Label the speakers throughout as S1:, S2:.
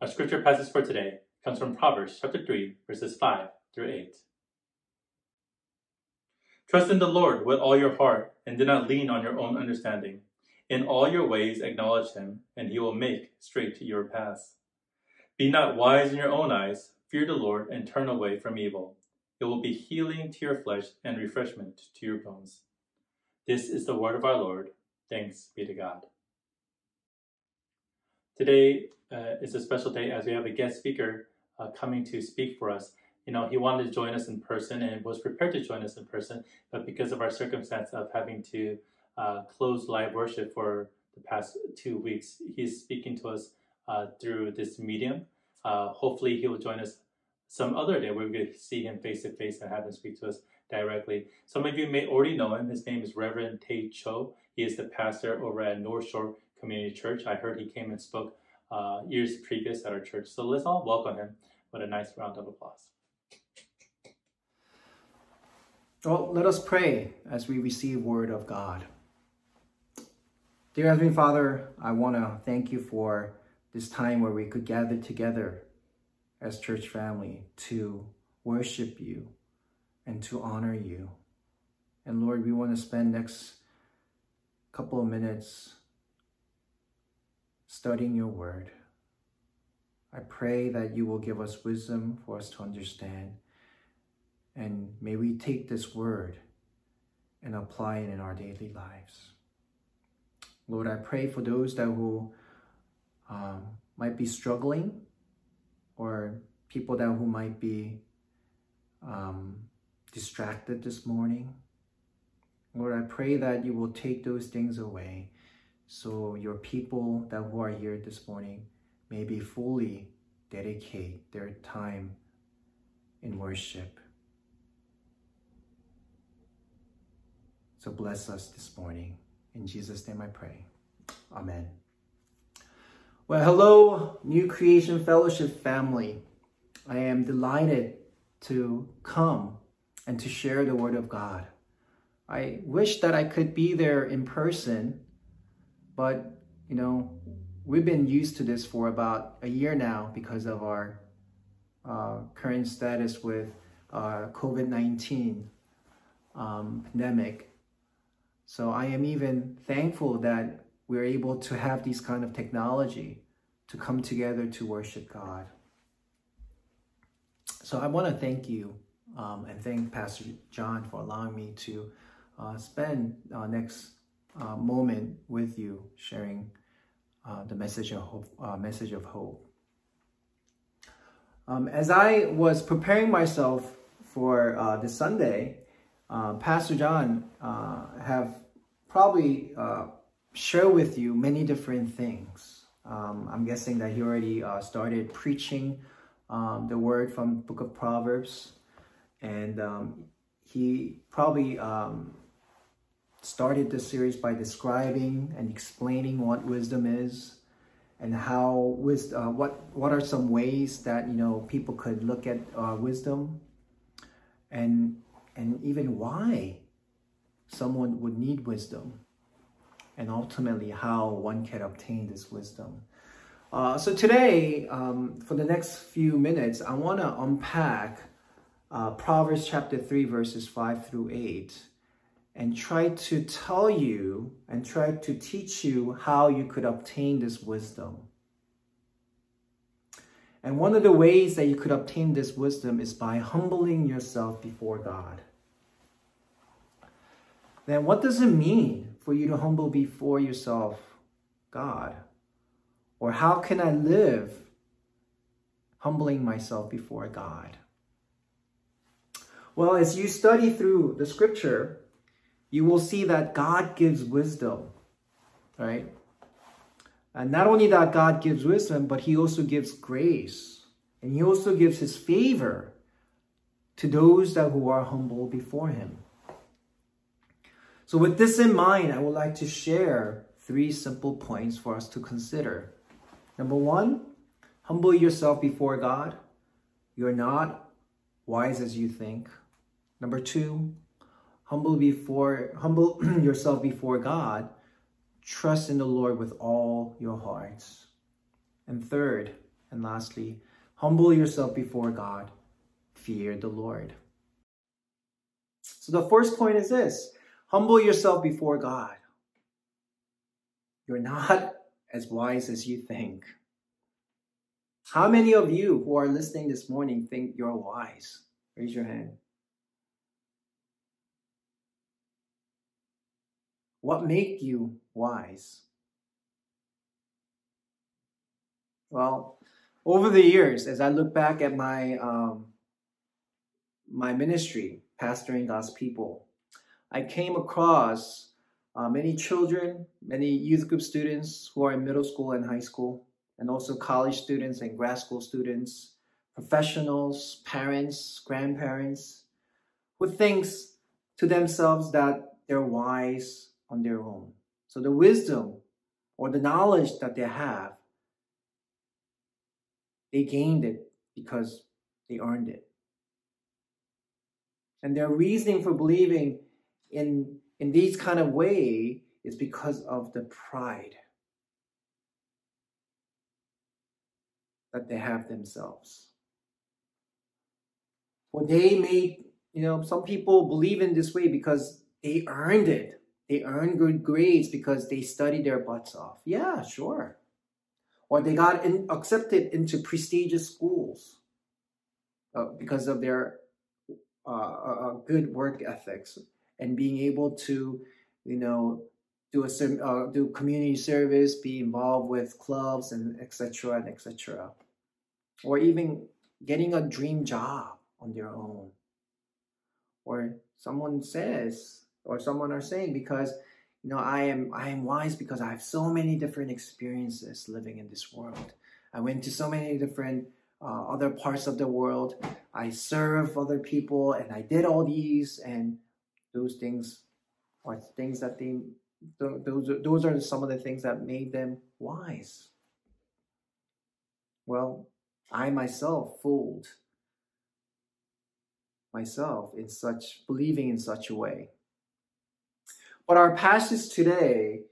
S1: Our scripture passage for today comes from Proverbs chapter 3, verses 5 through 8. Trust in the Lord with all your heart and do not lean on your own understanding. In all your ways acknowledge him, and he will make straight your paths. Be not wise in your own eyes, fear the Lord, and turn away from evil. It will be healing to your flesh and refreshment to your bones. This is the word of our Lord. Thanks be to God. Today uh, is a special day as we have a guest speaker uh, coming to speak for us. You know, he wanted to join us in person and was prepared to join us in person, but because of our circumstance of having to uh, close live worship for the past two weeks, he's speaking to us uh, through this medium. Uh, hopefully, he will join us some other day where we can see him face to face and have him speak to us directly. Some of you may already know him. His name is Reverend Tay Cho. He is the pastor over at North Shore Community Church. I heard he came and spoke uh, years previous at our church. So let's all welcome him with a nice round of applause.
S2: Well, let us pray as we receive word of God. Dear Heavenly Father, I want to thank you for this time where we could gather together as church family to worship you and to honor you. And Lord, we want to spend next couple of minutes studying your word. I pray that you will give us wisdom for us to understand. And may we take this word and apply it in our daily lives. Lord, I pray for those that who um, might be struggling or people that who might be um, distracted this morning. Lord, I pray that you will take those things away so your people that who are here this morning may be fully dedicate their time in worship. So bless us this morning. In Jesus' name I pray. Amen. Well, hello, New Creation Fellowship family. I am delighted to come and to share the Word of God. I wish that I could be there in person but, you know, we've been used to this for about a year now because of our uh, current status with uh, COVID-19 um, pandemic. So I am even thankful that we're able to have these kind of technology to come together to worship God. So I want to thank you um, and thank Pastor John for allowing me to uh, spend uh, next uh, moment with you, sharing uh, the message of hope. Uh, message of hope. Um, as I was preparing myself for uh, this Sunday, uh, Pastor John uh, have probably shared with you many different things. Um, I'm guessing that he already started preaching um, the word from Book of Proverbs, and um, he probably um, started this series by describing and explaining what wisdom is and how wisdom, uh, what what are some ways that you know people could look at uh, wisdom and and even why someone would need wisdom and ultimately how one can obtain this wisdom. Uh, so today, um, for the next few minutes, I want to unpack uh, Proverbs chapter 3, verses 5 through 8 and try to tell you and try to teach you how you could obtain this wisdom. And one of the ways that you could obtain this wisdom is by humbling yourself before God. Then what does it mean for you to humble before yourself, God? Or how can I live humbling myself before God? Well, as you study through the scripture, you will see that God gives wisdom, right? And not only that God gives wisdom, but he also gives grace. And he also gives his favor to those that who are humble before him. So with this in mind, I would like to share three simple points for us to consider. Number one, humble yourself before God. You're not wise as you think. Number two, humble before humble yourself before God, trust in the Lord with all your hearts. And third, And lastly, humble yourself before God, fear the Lord. So the first point is this humble yourself before God. You're not as wise as you think. How many of you who are listening this morning think you're wise? Raise your hand. What make you wise? Well, over the years, as I look back at my um, my ministry, pastoring God's people, I came across uh, many children, many youth group students who are in middle school and high school, and also college students and grad school students, professionals, parents, grandparents, who thinks to themselves that they're wise on their own. So the wisdom or the knowledge that they have, they gained it because they earned it. And their reasoning for believing in, in these kind of way is because of the pride that they have themselves. Well, they made, you know, some people believe in this way because they earned it. They earn good grades because they study their butts off. Yeah, sure. Or they got in, accepted into prestigious schools uh, because of their uh, uh, uh good work ethics and being able to, you know, do a uh, do community service, be involved with clubs and etc. and etc. Or even getting a dream job on their own. Or someone says, or someone are saying, because you know, I am I am wise because I have so many different experiences living in this world. I went to so many different uh, other parts of the world. I serve other people, and I did all these, and those things are things that they those those are some of the things that made them wise. Well, I myself fooled myself in such believing in such a way. But our passage today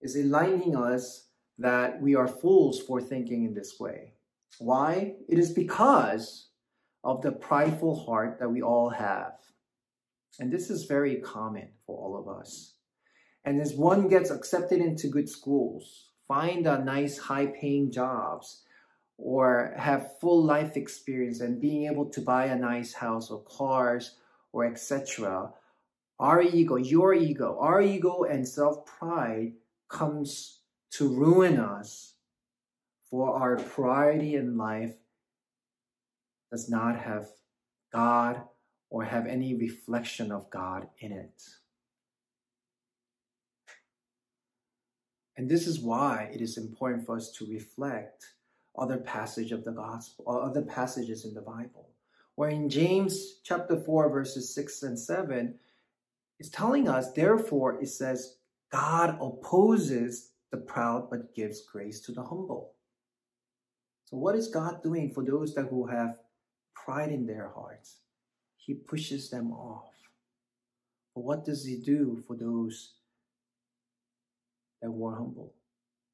S2: is enlightening us that we are fools for thinking in this way. Why? It is because of the prideful heart that we all have. And this is very common for all of us. And as one gets accepted into good schools, find a nice high paying jobs, or have full life experience and being able to buy a nice house or cars or etc our ego your ego our ego and self-pride comes to ruin us for our priority in life does not have god or have any reflection of god in it and this is why it is important for us to reflect other passage of the gospel or other passages in the Bible. Where in James chapter 4, verses 6 and 7, it's telling us, therefore, it says, God opposes the proud but gives grace to the humble. So what is God doing for those that who have pride in their hearts? He pushes them off. But what does he do for those that were humble?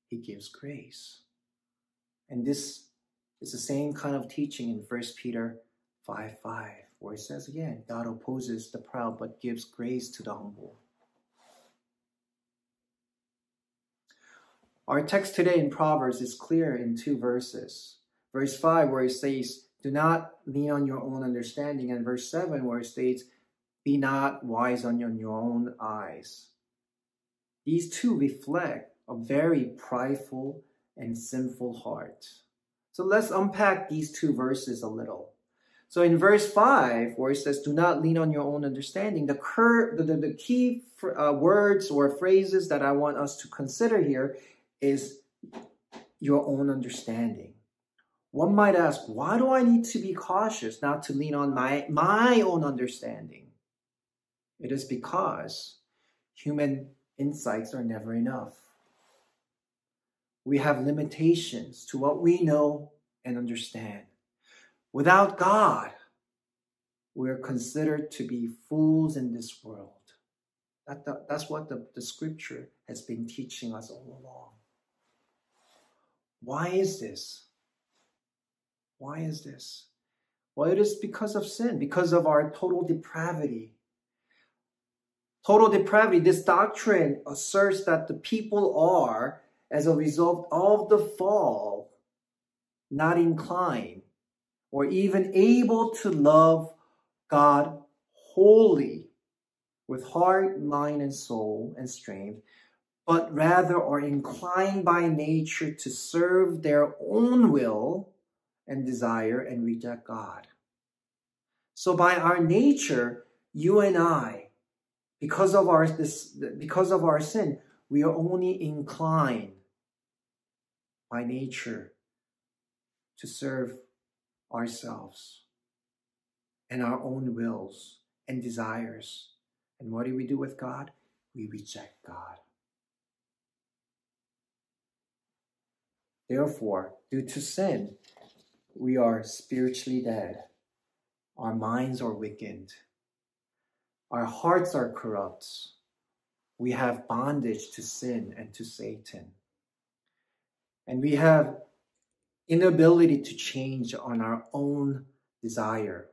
S2: He gives grace. And this is the same kind of teaching in 1 Peter 5 5, where it says again, God opposes the proud but gives grace to the humble. Our text today in Proverbs is clear in two verses. Verse 5, where it says, Do not lean on your own understanding, and verse 7, where it states, Be not wise on your own eyes. These two reflect a very prideful and sinful heart. So let's unpack these two verses a little. So in verse 5, where it says, Do not lean on your own understanding, the, cur- the, the, the key uh, words or phrases that I want us to consider here is your own understanding. One might ask, why do I need to be cautious not to lean on my, my own understanding? It is because human insights are never enough we have limitations to what we know and understand. Without God, we're considered to be fools in this world. That, that, that's what the, the scripture has been teaching us all along. Why is this? Why is this? Well, it is because of sin, because of our total depravity. Total depravity, this doctrine asserts that the people are, as a result of the fall, not inclined or even able to love God wholly with heart, mind, and soul and strength, but rather are inclined by nature to serve their own will and desire and reject God. So by our nature, you and I, because of our this because of our sin, we are only inclined by nature to serve ourselves and our own wills and desires. And what do we do with God? We reject God. Therefore, due to sin, we are spiritually dead. Our minds are weakened. Our hearts are corrupt. We have bondage to sin and to Satan. And we have inability to change on our own desire.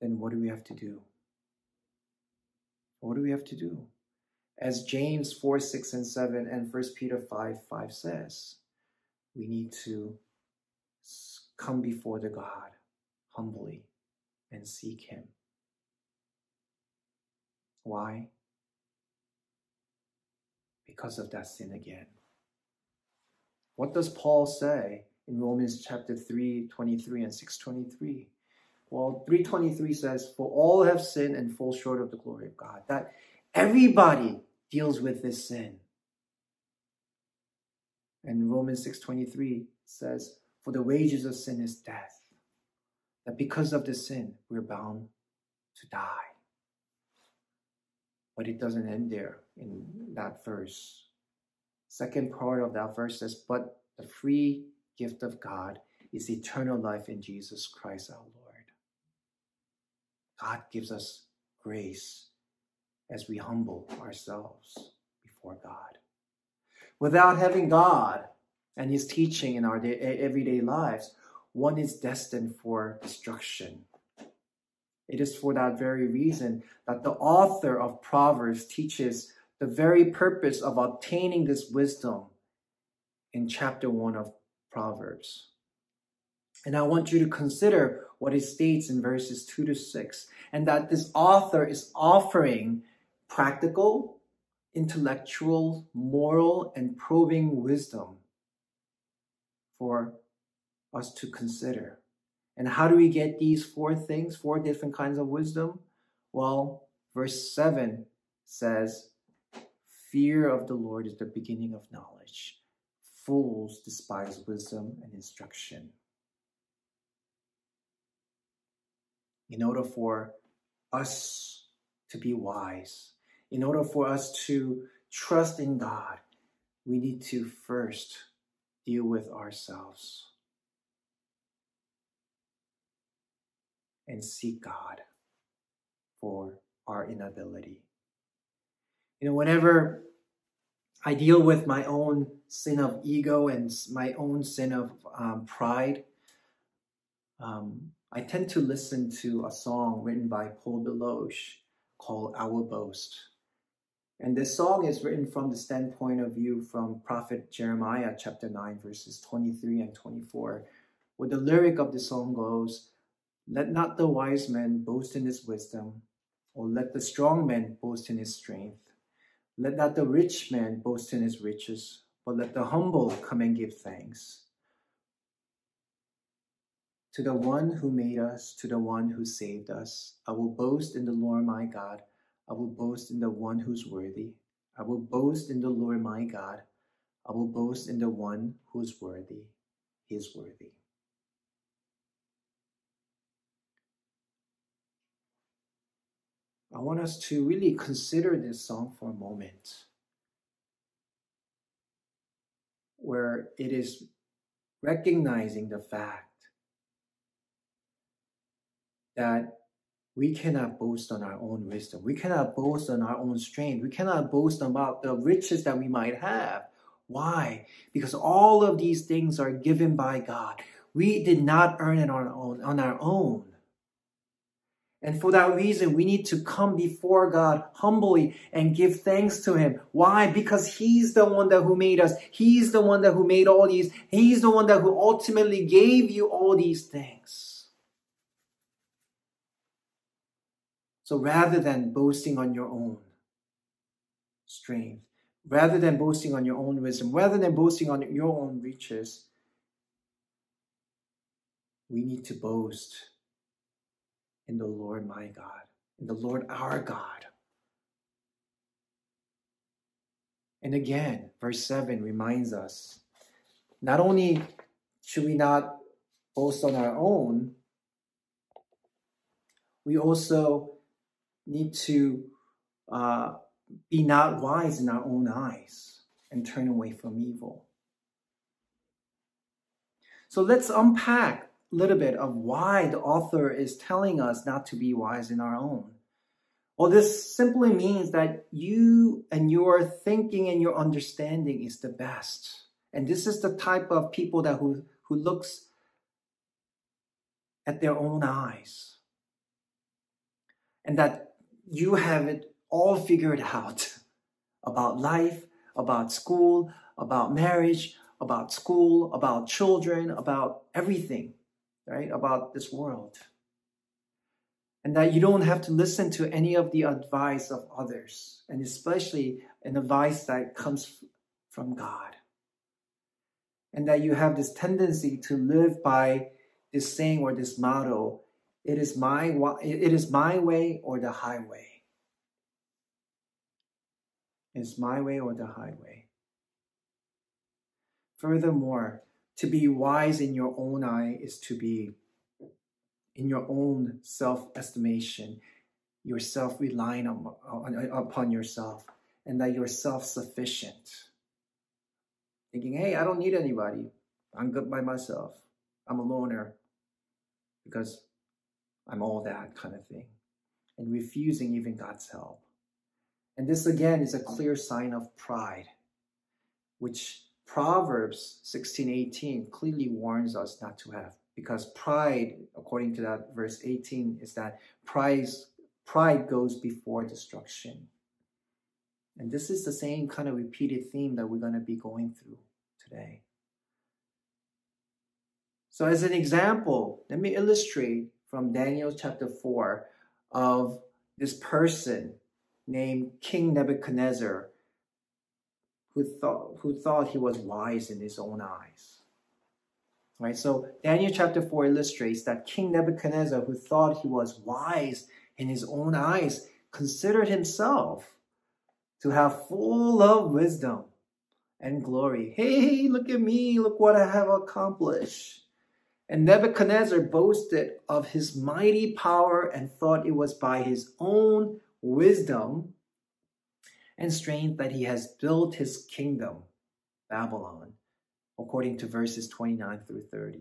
S2: Then what do we have to do? What do we have to do? As James 4, 6, and 7 and 1 Peter 5, 5 says, we need to come before the God humbly and seek Him. Why? Because of that sin again. What does Paul say in Romans chapter 3, 23 and 623? Well, 323 says, For all have sinned and fall short of the glory of God. That everybody deals with this sin. And Romans 6:23 says, "For the wages of sin is death." That because of the sin, we're bound to die. But it doesn't end there in that verse. Second part of that verse says, "But the free gift of God is eternal life in Jesus Christ our Lord." God gives us grace as we humble ourselves before God. Without having God and His teaching in our day, everyday lives, one is destined for destruction. It is for that very reason that the author of Proverbs teaches the very purpose of obtaining this wisdom in chapter 1 of Proverbs. And I want you to consider what it states in verses 2 to 6, and that this author is offering practical, intellectual, moral, and probing wisdom for us to consider. And how do we get these four things, four different kinds of wisdom? Well, verse 7 says, Fear of the Lord is the beginning of knowledge. Fools despise wisdom and instruction. In order for us to be wise, in order for us to trust in God, we need to first deal with ourselves and seek God for our inability. You know, whenever I deal with my own sin of ego and my own sin of um, pride, um, I tend to listen to a song written by Paul Baloche called Our Boast. And this song is written from the standpoint of view from Prophet Jeremiah chapter 9, verses 23 and 24, where the lyric of the song goes, Let not the wise man boast in his wisdom, or let the strong man boast in his strength. Let not the rich man boast in his riches, but let the humble come and give thanks. To the one who made us, to the one who saved us, I will boast in the Lord my God. I will boast in the one who's worthy. I will boast in the Lord my God. I will boast in the one who is worthy. He is worthy. I want us to really consider this song for a moment, where it is recognizing the fact that we cannot boast on our own wisdom. We cannot boast on our own strength. We cannot boast about the riches that we might have Why? Because all of these things are given by God. We did not earn it on our own. And for that reason, we need to come before God humbly and give thanks to Him. Why? Because He's the one that who made us. He's the one that who made all these. He's the one that who ultimately gave you all these things. So rather than boasting on your own strength, rather than boasting on your own wisdom, rather than boasting on your own riches, we need to boast in the Lord my God, in the Lord our God. And again, verse 7 reminds us not only should we not boast on our own, we also need to uh, be not wise in our own eyes and turn away from evil. So let's unpack little bit of why the author is telling us not to be wise in our own. Well, this simply means that you and your thinking and your understanding is the best. And this is the type of people that who, who looks at their own eyes. And that you have it all figured out about life, about school, about marriage, about school, about children, about everything right, about this world. And that you don't have to listen to any of the advice of others, and especially an advice that comes from God. And that you have this tendency to live by this saying or this motto it is my it is my way or the highway. It's my way or the highway. Furthermore, to be wise in your own eye is to be in your own self estimation, you're self relying upon yourself, and that you're self sufficient. Thinking, hey, I don't need anybody. I'm good by myself. I'm a loner because I'm all that kind of thing. And refusing even God's help. And this again is a clear sign of pride, which Proverbs 16:18 clearly warns us not to have because pride according to that verse 18 is that pride pride goes before destruction. And this is the same kind of repeated theme that we're going to be going through today. So as an example, let me illustrate from Daniel chapter 4 of this person named King Nebuchadnezzar who thought, who thought he was wise in his own eyes. Right? So Daniel chapter 4 illustrates that King Nebuchadnezzar, who thought he was wise in his own eyes, considered himself to have full of wisdom and glory. Hey, look at me, look what I have accomplished. And Nebuchadnezzar boasted of his mighty power and thought it was by his own wisdom and strength that he has built his kingdom, Babylon, according to verses 29 through 30.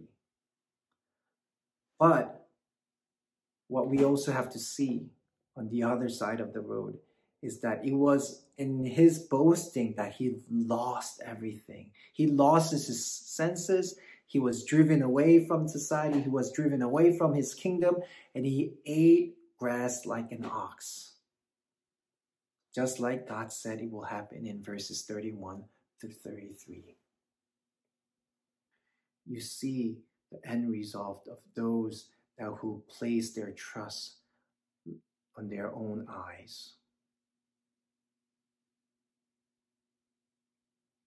S2: But what we also have to see on the other side of the road is that it was in his boasting that he lost everything. He lost his senses. He was driven away from society. He was driven away from his kingdom and he ate grass like an ox just like God said it will happen in verses 31 through 33. You see the end result of those that who place their trust on their own eyes.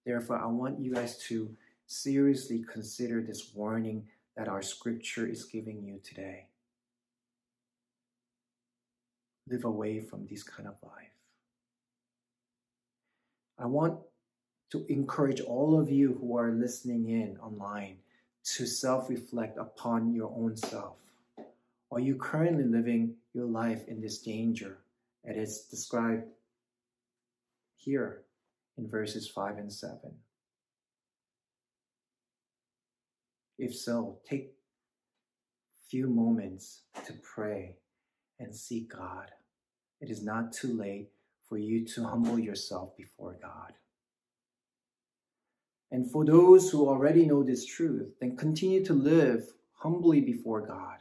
S2: Therefore, I want you guys to seriously consider this warning that our scripture is giving you today. Live away from this kind of life. I want to encourage all of you who are listening in online to self reflect upon your own self. Are you currently living your life in this danger that is described here in verses 5 and 7? If so, take a few moments to pray and seek God. It is not too late for you to humble yourself before God. And for those who already know this truth, then continue to live humbly before God.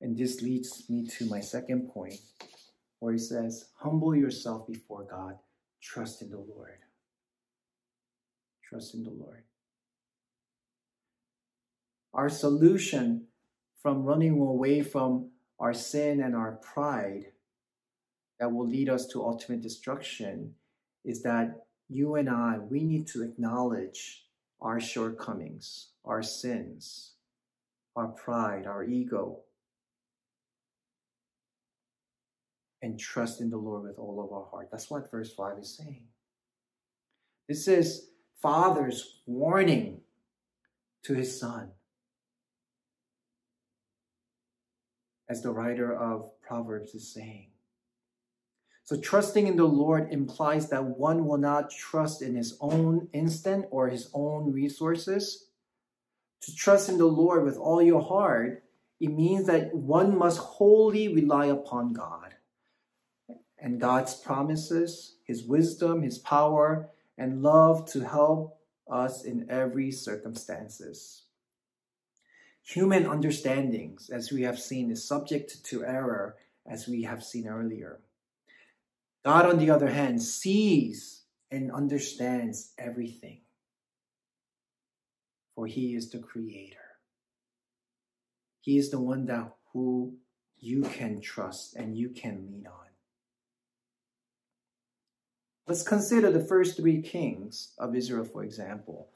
S2: And this leads me to my second point, where he says, Humble yourself before God, trust in the Lord. Trust in the Lord. Our solution from running away from our sin and our pride that will lead us to ultimate destruction is that you and I, we need to acknowledge our shortcomings, our sins, our pride, our ego, and trust in the Lord with all of our heart. That's what verse 5 is saying. This is Father's warning to his son. As the writer of Proverbs is saying. So, trusting in the Lord implies that one will not trust in his own instinct or his own resources. To trust in the Lord with all your heart, it means that one must wholly rely upon God and God's promises, His wisdom, His power, and love to help us in every circumstances. Human understandings, as we have seen, is subject to error, as we have seen earlier. God, on the other hand, sees and understands everything, for He is the Creator. He is the one that who you can trust and you can lean on. Let's consider the first three kings of Israel, for example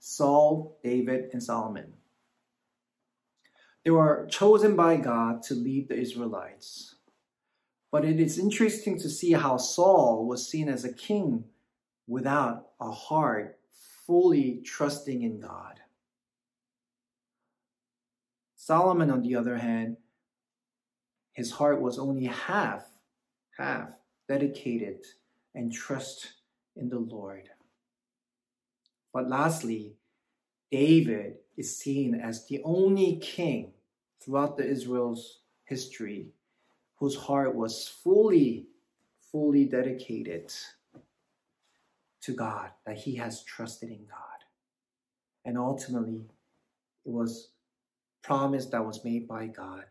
S2: Saul, David, and Solomon. They were chosen by God to lead the Israelites. But it is interesting to see how Saul was seen as a king without a heart fully trusting in God. Solomon, on the other hand, his heart was only half, half dedicated and trust in the Lord. But lastly, David is seen as the only king throughout the Israel's history whose heart was fully, fully dedicated to God, that he has trusted in God. And ultimately, it was promise that was made by God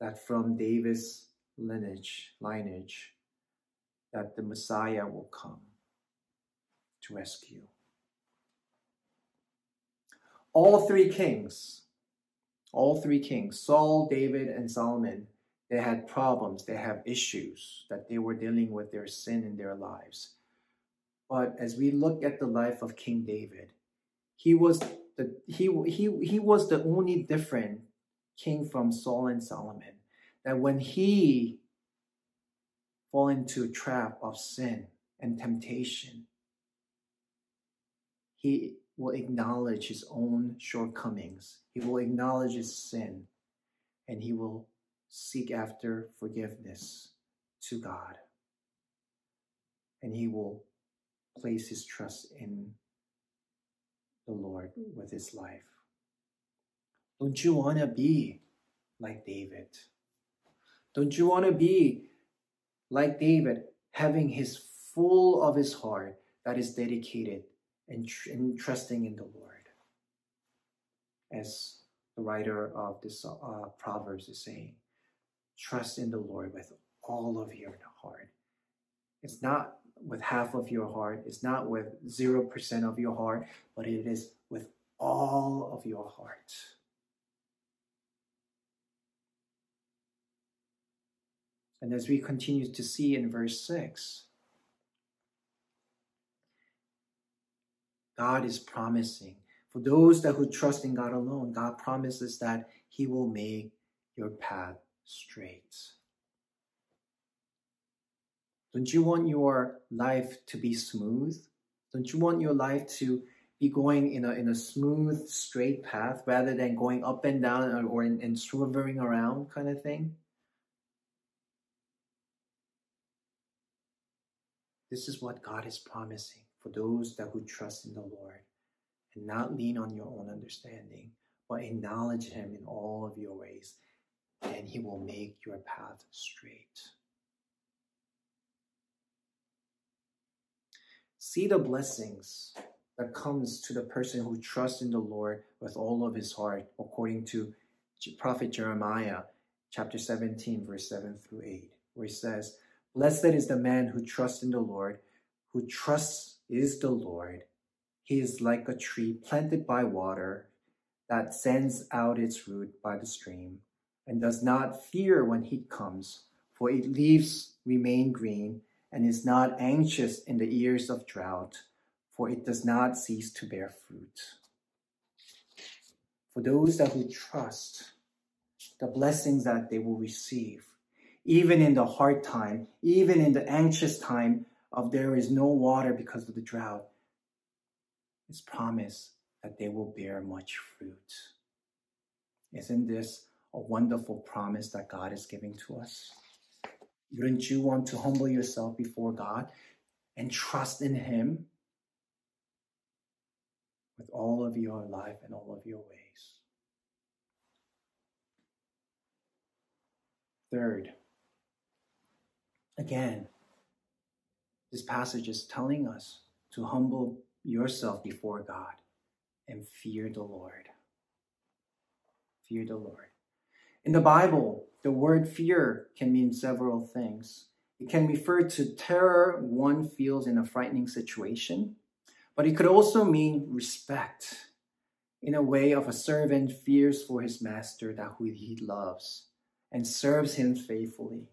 S2: that from David's lineage, lineage, that the Messiah will come to rescue. All three kings, all three kings, Saul, David, and Solomon, they had problems, they have issues that they were dealing with their sin in their lives. But as we look at the life of King David, he was the he he he was the only different king from Saul and Solomon. That when he fall into a trap of sin and temptation. He will acknowledge his own shortcomings. He will acknowledge his sin and he will seek after forgiveness to God. And he will place his trust in the Lord with his life. Don't you want to be like David? Don't you want to be like David, having his full of his heart that is dedicated and, tr- and trusting in the Lord. As the writer of this uh, Proverbs is saying, trust in the Lord with all of your heart. It's not with half of your heart, it's not with 0% of your heart, but it is with all of your heart. And as we continue to see in verse 6, God is promising for those that who trust in God alone, God promises that He will make your path straight. Don't you want your life to be smooth? Don't you want your life to be going in a, in a smooth, straight path rather than going up and down or, or in, in swerving around kind of thing? This is what God is promising for those that who trust in the Lord and not lean on your own understanding, but acknowledge Him in all of your ways, and He will make your path straight. See the blessings that comes to the person who trusts in the Lord with all of his heart, according to prophet Jeremiah chapter 17, verse 7 through 8, where he says, Blessed is the man who trusts in the Lord, who trusts is the Lord. He is like a tree planted by water that sends out its root by the stream and does not fear when heat comes, for its leaves remain green and is not anxious in the years of drought, for it does not cease to bear fruit. For those that who trust, the blessings that they will receive, even in the hard time, even in the anxious time of there is no water because of the drought, is promised that they will bear much fruit. Isn't this a wonderful promise that God is giving to us? Wouldn't you want to humble yourself before God and trust in Him with all of your life and all of your ways? Third, again, this passage is telling us to humble yourself before God and fear the Lord. Fear the Lord. In the Bible, the word fear can mean several things. It can refer to terror one feels in a frightening situation, but it could also mean respect in a way of a servant fears for his master that who he loves and serves him faithfully.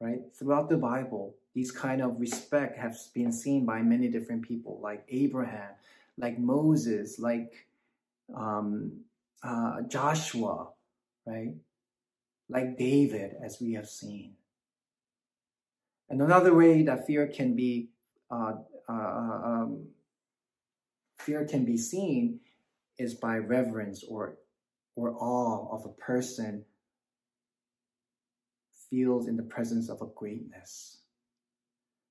S2: Right? Throughout the Bible, these kind of respect have been seen by many different people, like Abraham, like Moses, like um, uh, Joshua, right? Like David, as we have seen. And another way that fear can be uh, uh, um, fear can be seen is by reverence or or awe of a person feels in the presence of a greatness.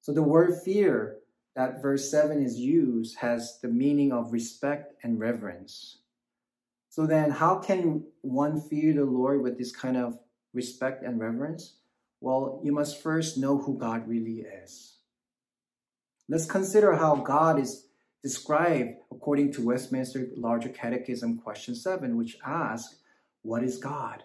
S2: So the word fear that verse 7 is used has the meaning of respect and reverence. So then, how can one fear the Lord with this kind of respect and reverence? Well, you must first know who God really is. Let's consider how God is described according to Westminster Larger Catechism, question 7, which asks, What is God?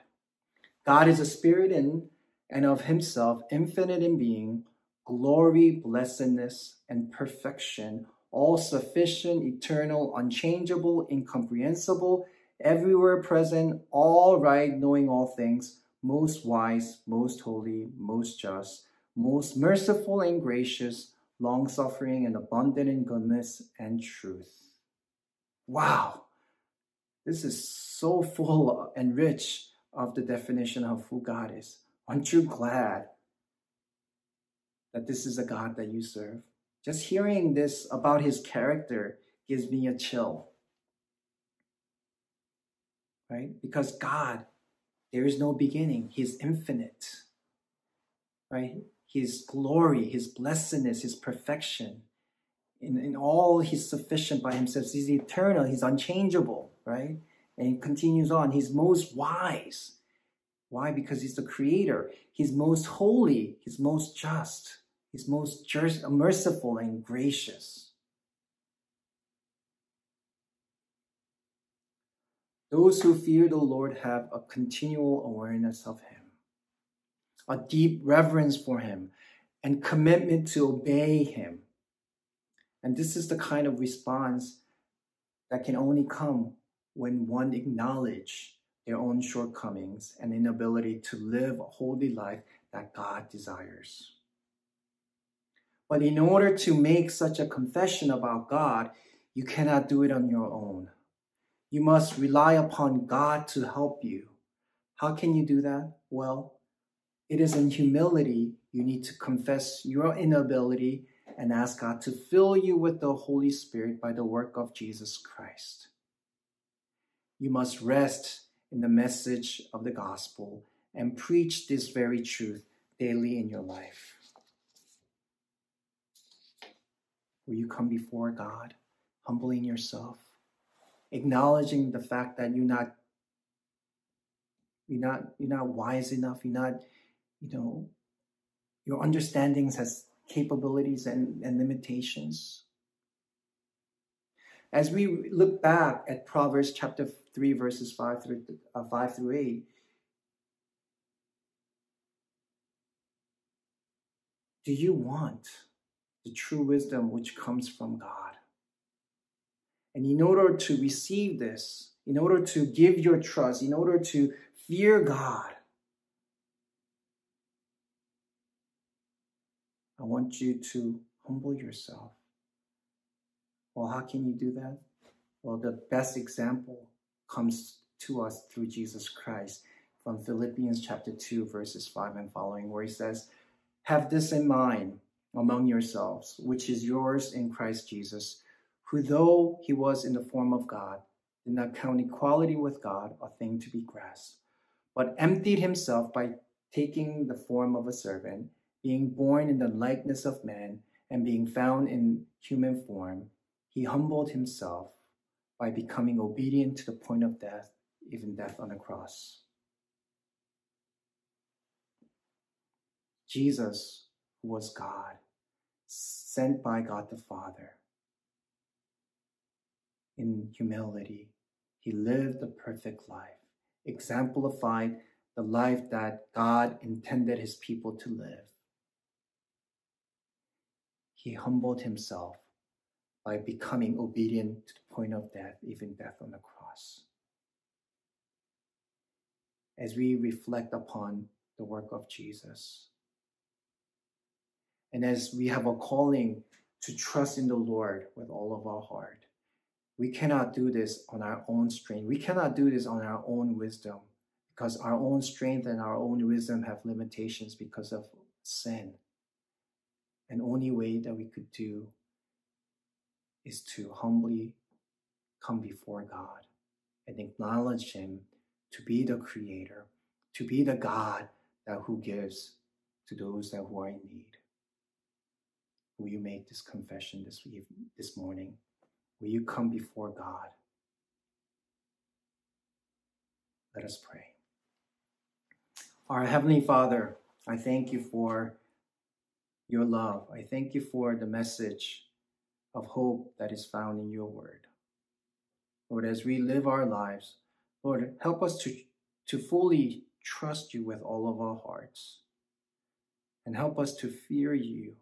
S2: God is a spirit in and of himself, infinite in being, glory, blessedness, and perfection, all sufficient, eternal, unchangeable, incomprehensible, everywhere present, all right, knowing all things, most wise, most holy, most just, most merciful and gracious, long suffering and abundant in goodness and truth. Wow, this is so full and rich of the definition of who God is. Aren't you glad that this is a God that you serve? Just hearing this about his character gives me a chill. Right? Because God, there is no beginning, He's infinite. Right? His glory, His blessedness, His perfection. In, in all, He's sufficient by Himself. He's eternal, He's unchangeable, right? And He continues on. He's most wise. Why? Because He's the Creator. He's most holy. He's most just. He's most merciful and gracious. Those who fear the Lord have a continual awareness of Him, a deep reverence for Him, and commitment to obey Him. And this is the kind of response that can only come when one acknowledges their own shortcomings and inability to live a holy life that God desires. But in order to make such a confession about God, you cannot do it on your own. You must rely upon God to help you. How can you do that? Well, it is in humility you need to confess your inability and ask God to fill you with the Holy Spirit by the work of Jesus Christ. You must rest in the message of the gospel and preach this very truth daily in your life. Will you come before God, humbling yourself, acknowledging the fact that you're not you're not you're not wise enough, you're not, you know, your understandings has capabilities and, and limitations. As we look back at Proverbs chapter 3, verses 5 through, uh, 5 through 8, do you want the true wisdom which comes from God? And in order to receive this, in order to give your trust, in order to fear God, I want you to humble yourself. Well, how can you do that? Well, the best example comes to us through Jesus Christ from Philippians chapter 2, verses 5 and following, where he says, Have this in mind among yourselves, which is yours in Christ Jesus, who though he was in the form of God, did not count equality with God a thing to be grasped, but emptied himself by taking the form of a servant, being born in the likeness of man, and being found in human form, he humbled himself by becoming obedient to the point of death, even death on the cross. Jesus, was God, sent by God the Father, in humility, he lived a perfect life, exemplified the life that God intended his people to live. He humbled himself by becoming obedient to the point of death, even death on the cross. As we reflect upon the work of Jesus, and as we have a calling to trust in the Lord with all of our heart, we cannot do this on our own strength. We cannot do this on our own wisdom because our own strength and our own wisdom have limitations because of sin. And only way that we could do is to humbly come before God and acknowledge Him to be the Creator, to be the God that who gives to those that who are in need. Will you make this confession this evening, this morning? Will you come before God? Let us pray. Our Heavenly Father, I thank you for your love. I thank you for the message of hope that is found in your word. Lord, as we live our lives, Lord, help us to, to fully trust you with all of our hearts and help us to fear you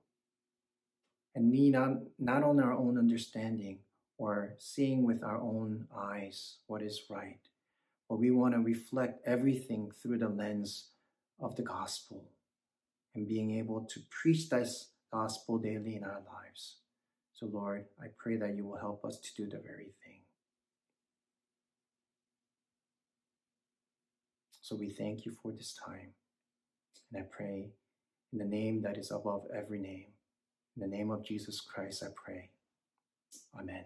S2: and lean on not on our own understanding or seeing with our own eyes what is right, but we want to reflect everything through the lens of the gospel and being able to preach this gospel daily in our lives. So, Lord, I pray that you will help us to do the very thing. So, we thank you for this time. And I pray in the name that is above every name. In the name of Jesus Christ, I pray. Amen.